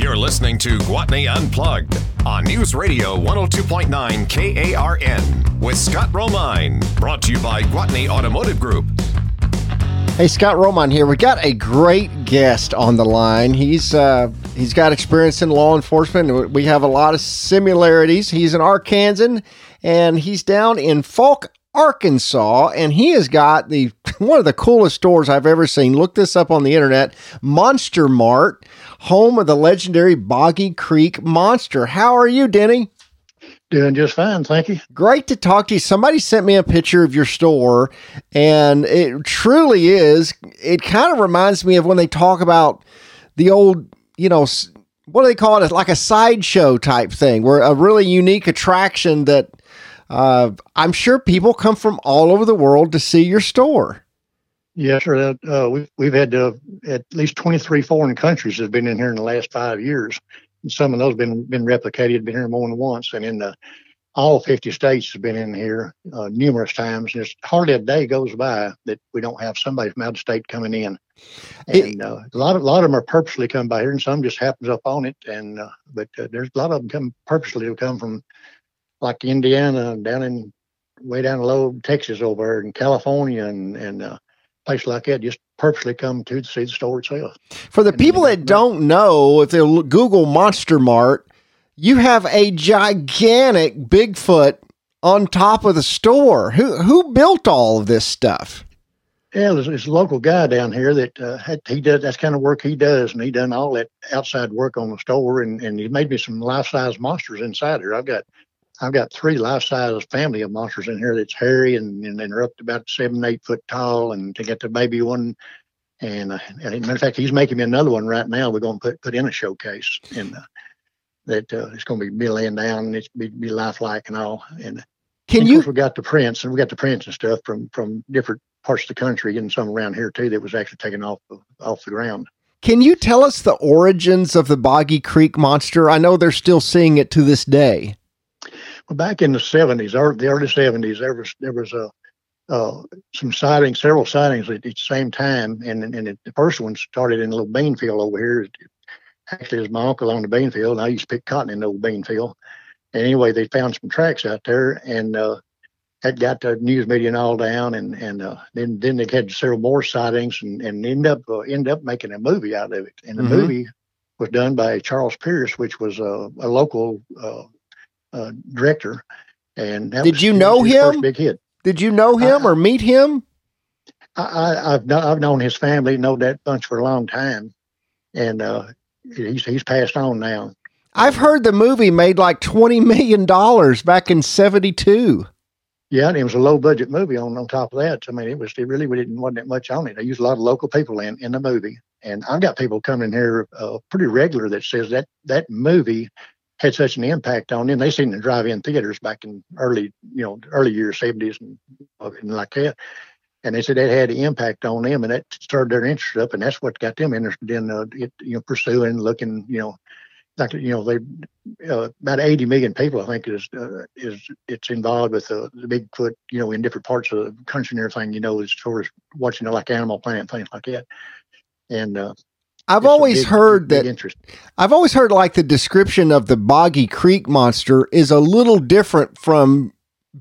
You're listening to Gwatney Unplugged on News Radio 102.9 KARN with Scott Romine. Brought to you by Gwatney Automotive Group. Hey, Scott Romine here. We got a great guest on the line. He's uh, he's got experience in law enforcement. We have a lot of similarities. He's an Arkansan, and he's down in Fouke, Arkansas, and he has got the one of the coolest stores I've ever seen. Look this up on the internet Monster Mart, home of the legendary Boggy Creek Monster. How are you, Denny? Doing just fine, thank you. Great to talk to you. Somebody sent me a picture of your store, and it truly is. It kind of reminds me of when they talk about the old, you know, what do they call it? It's Like a sideshow type thing, where a really unique attraction that uh, I'm sure people come from all over the world to see your store. Yes, sir. Uh, we've, we've had uh, at least 23 foreign countries have been in here in the last five years. And some of those been been replicated, been here more than once. And in the, all 50 states have been in here uh, numerous times. There's hardly a day goes by that we don't have somebody from out of state coming in. And uh, a lot of a lot of them are purposely come by here, and some just happens up on it. And uh, but uh, there's a lot of them come purposely to come from like Indiana, down in way down low Texas over in California and and places like that, just purposely come to see the store itself. For the and people that don't know, if they Google Monster Mart, you have a gigantic Bigfoot on top of the store. Who who built all of this stuff? Yeah, there's, there's a local guy down here that uh, had, he does that's kind of work he does, and he done all that outside work on the store, and, and he made me some life size monsters inside here. I've got I've got three life-size family of monsters in here that's hairy and, and, and they're up to about seven, eight foot tall. And to get the baby one, and, uh, and matter of fact, he's making me another one right now. We're going to put put in a showcase, and uh, that uh, it's going to be, be laying down and it's be, be lifelike and all. And can you? we got the prints, and we got the prints and stuff from from different parts of the country, and some around here too that was actually taken off off the ground. Can you tell us the origins of the Boggy Creek monster? I know they're still seeing it to this day back in the 70s, or the early 70s, there was there was a uh, some sightings, several sightings at the same time, and and it, the first one started in a little bean field over here. Actually, it was my uncle on the bean field, and I used to pick cotton in the old bean field. And anyway, they found some tracks out there, and uh, that got the news media and all down, and and uh, then then they had several more sightings, and and end up uh, end up making a movie out of it. And the mm-hmm. movie was done by Charles Pierce, which was a, a local uh, director. And did you know him? big hit. Did you know him or meet him? I, have I've known his family, know that bunch for a long time, and uh, he's he's passed on now. I've heard the movie made like twenty million dollars back in '72. Yeah, and it was a low budget movie on on top of that. I mean, it was it really we didn't wasn't that much on it. They used a lot of local people in in the movie, and I've got people coming here uh, pretty regular that says that that movie had such an impact on them. They seen the drive-in theaters back in early, you know, early years, 70s and, and like that. And they said that had an impact on them, and that stirred their interest up, and that's what got them interested in, uh, it, you know, pursuing, looking, you know, like you know, they uh, about 80 million people, I think, is uh, is it's involved with uh, the Bigfoot, you know, in different parts of the country and everything, you know, as far as watching it like Animal Planet, things like that. And uh, I've always big, heard big, that. Big I've always heard like the description of the Boggy Creek monster is a little different from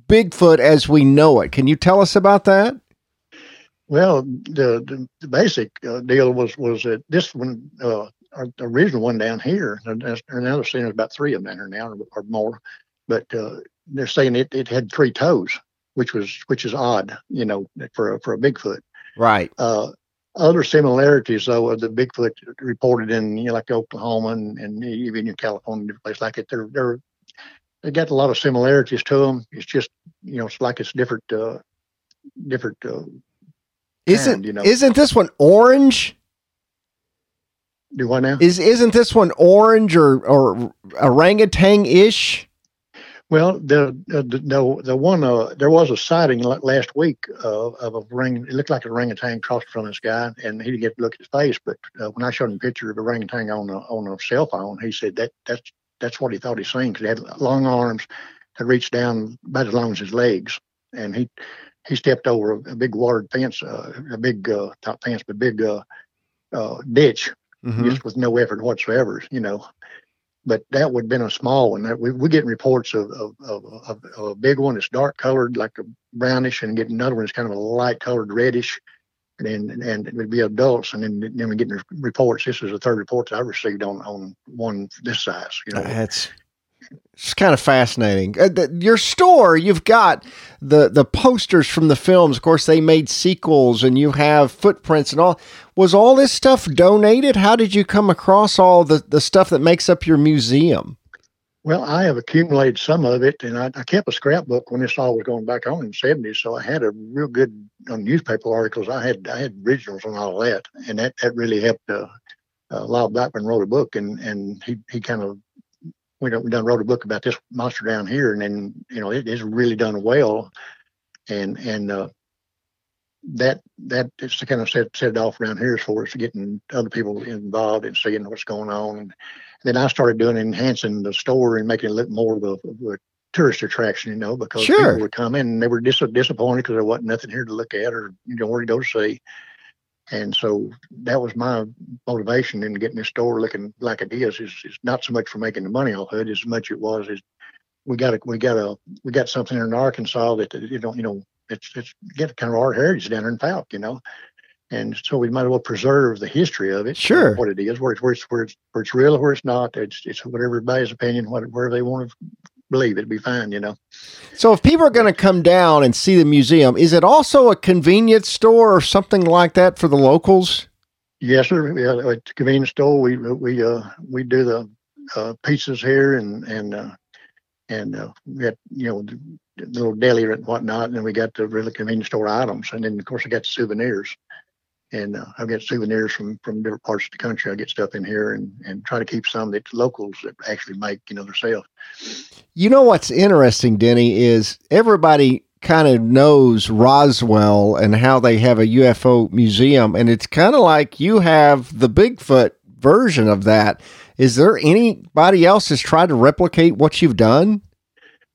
Bigfoot as we know it. Can you tell us about that? Well, the the, the basic uh, deal was was that this one, uh, the original one down here, and now they're there's about three of them down here now or, more, but uh, they're saying it, it had three toes, which was which is odd, you know, for a, for a Bigfoot. Right. Uh, other similarities though of the Bigfoot reported in you know, like Oklahoma and, and even in California, different places like it. They're they're they got a lot of similarities to them. It's just you know it's like it's different uh, different. Uh, isn't kind, you know isn't this one orange? Do what now? Is isn't this one orange or or orangutan ish? Well, the the the, the one uh, there was a sighting last week uh, of a ring. It looked like a orangutan crossed from this guy, and he didn't get to look at his face. But uh, when I showed him a picture of a orangutan on a on a cell phone, he said that that's that's what he thought he seen because he had long arms that reached down about as long as his legs, and he he stepped over a, a big watered fence, uh, a big uh, not fence but big uh, uh, ditch Mhm. just with no effort whatsoever, you know. But that would have been a small one. That- We, we're getting reports of, of, of, of, a big one that's dark colored, like a brownish, and getting another one that's kind of a light colored reddish. And then, and it would be adults. And then, then we're getting reports. This is the third report that I received on, on one this size, you know. That's it's kind of fascinating. Uh, the, your store, you've got the the posters from the films. Of course, they made sequels, and you have footprints and all. Was all this stuff donated? How did you come across all the the stuff that makes up your museum? Well, I have accumulated some of it, and I, I kept a scrapbook when this all was going back on in the seventies. So I had a real good on newspaper articles. I had I had originals on all that, and that that really helped. Uh, uh, Lyle Blackburn wrote a book, and and he he kind of we done, we done wrote a book about this monster down here, and then you know it is really done well, and and uh, that that is to kind of set set it off around here as far as getting other people involved and seeing what's going on and then I started doing enhancing the store and making it look more of a, of a tourist attraction, you know, because Sure. people would come in and they were dis- disappointed because there wasn't nothing here to look at or you know where to go to see. And so that was my motivation in getting this store looking like it is. Is, is not so much for making the money off it as much it was is we got a we got a we got something in Arkansas that you know you know it's it's get kind of our heritage down there in Fouke, you know. And so we might as well preserve the history of it, Sure. what it is, where it's where it's where it's, where it's real or where it's not. It's it's whatever everybody's opinion, what wherever they want to believe, it'd be fine, you know. So, if people are going to come down and see the museum, is it also a convenience store or something like that for the locals? Yes, sir. Yeah, at a convenience store, we we uh we do the uh, pizzas here and and uh, and uh, we got you know the, the little deli and whatnot, and then we got the really convenience store items, and then of course I got the souvenirs. And uh, I've got souvenirs from from different parts of the country. I get stuff in here and and try to keep some that locals that actually make you know themselves. You know what's interesting, Denny, is everybody kind of knows Roswell and how they have a UFO museum, and it's kind of like you have the Bigfoot version of that. Is there anybody else that's tried to replicate what you've done?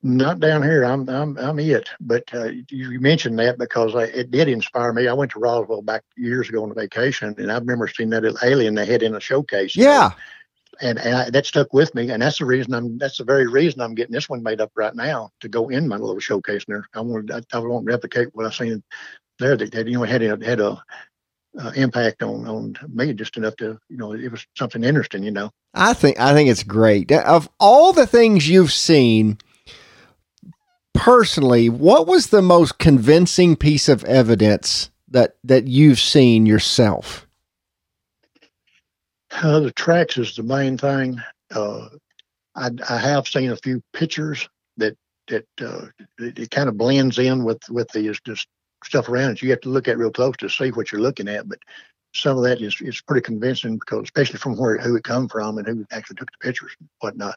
Not down here. I'm I'm I'm it. But uh, you mentioned that because it did inspire me. I went to Roswell back years ago on a vacation, and I remember seeing that little alien they had in a showcase. know, Yeah. and and I, that stuck with me, and that's the reason I'm. That's the very reason I'm getting this one made up right now to go in my little showcase there. I want I, I won't replicate what I seen there. That, that you know had a, had a uh, impact on on me just enough to you know it was something interesting. You know. I think I think it's great. Of all the things you've seen personally, what was the most convincing piece of evidence that that you've seen yourself? Uh, the tracks is the main thing. Uh, I, I have seen a few pictures that that uh, it, it kind of blends in with with the just stuff around it. You have to look at real close to see what you're looking at, but some of that is is pretty convincing because especially from where who it come from and who actually took the pictures and whatnot.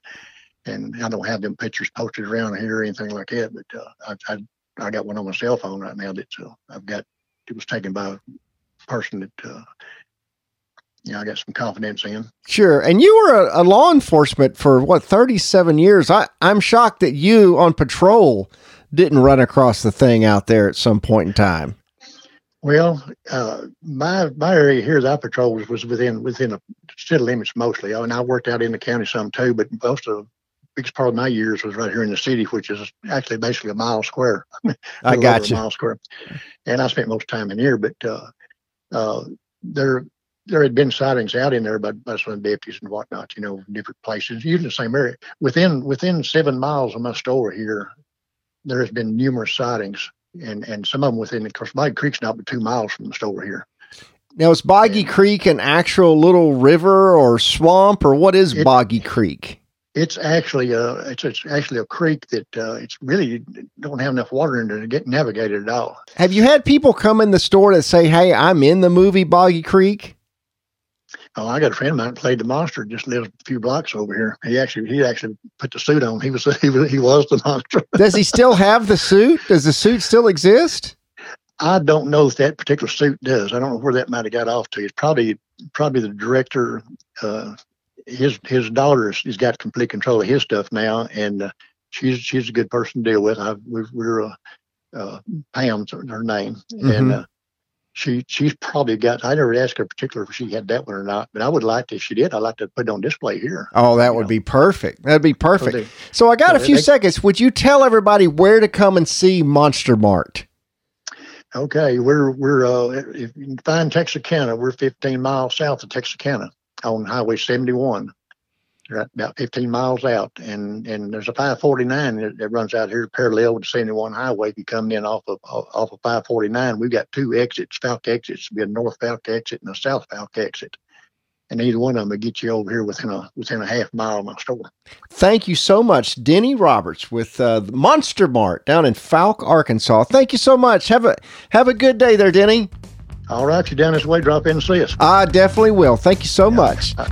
And I don't have them pictures posted around here or anything like that, but uh, I, I I got one on my cell phone right now that uh, I've got. It was taken by a person that uh, you know I got some confidence in. Sure. And you were a, a law enforcement for what, 37 years. I, I'm shocked that you on patrol didn't run across the thing out there at some point in time. Well, uh, my my area here that I patrolled was, was within within a city limits mostly. Oh, and I worked out in the county some too, but most of biggest part of my years was right here in the city, which is actually basically a mile square. I got a you. mile square. And I spent most time in here, but uh, uh, there there had been sightings out in there by, by some deputies and whatnot, you know, different places, usually the same area. Within within seven miles of my store here, there has been numerous sightings, and and some of them within. Of course, Bog Creek's not but two miles from the store here. Now, is Boggy Yeah. Creek an actual little river or swamp, or what is It- Boggy Creek? It's actually a it's, it's actually a creek that uh, it's really don't have enough water in it to get navigated at all. Have you had people come in the store that say, "Hey, I'm in the movie Boggy Creek"? Oh, I got a friend of mine played the monster. Just lives a few blocks over here. He actually he actually put the suit on. He was he was he was the monster. Does he still have the suit? Does the suit still exist? I don't know if that particular suit does. I don't know where that might have got off to. It's probably probably the director. Uh, his his daughter has got complete control of his stuff now, and uh, she's she's a good person to deal with. I we, we're uh, uh, Pam's her name, and Mhm. uh, she she's probably got. I never asked her particular if she had that one or not, but I would like to. If she did, I'd like to put it on display here. Oh, that would know. be perfect. That'd be perfect. So I got a few they, seconds. Would you tell everybody where to come and see Monster Mart? Okay, we're we're uh, if you can find Texarkana, we're 15 miles south of Texarkana on Highway 71 right about 15 miles out, and and there's a 549 that, that runs out here parallel with the 71 highway. You come in off of off of 549, we've got two exits, Fouke exits, be a north Fouke exit and a south Fouke exit. And either one of them will get you over here within a within a half mile of my store. Thank you so much, Denny Roberts with uh, Monster Mart down in Fouke, Arkansas. Thank you so much. Have a have a good day there, Denny. All right, you down this way, drop in and see us. I definitely will. Thank you so yeah. much. Uh,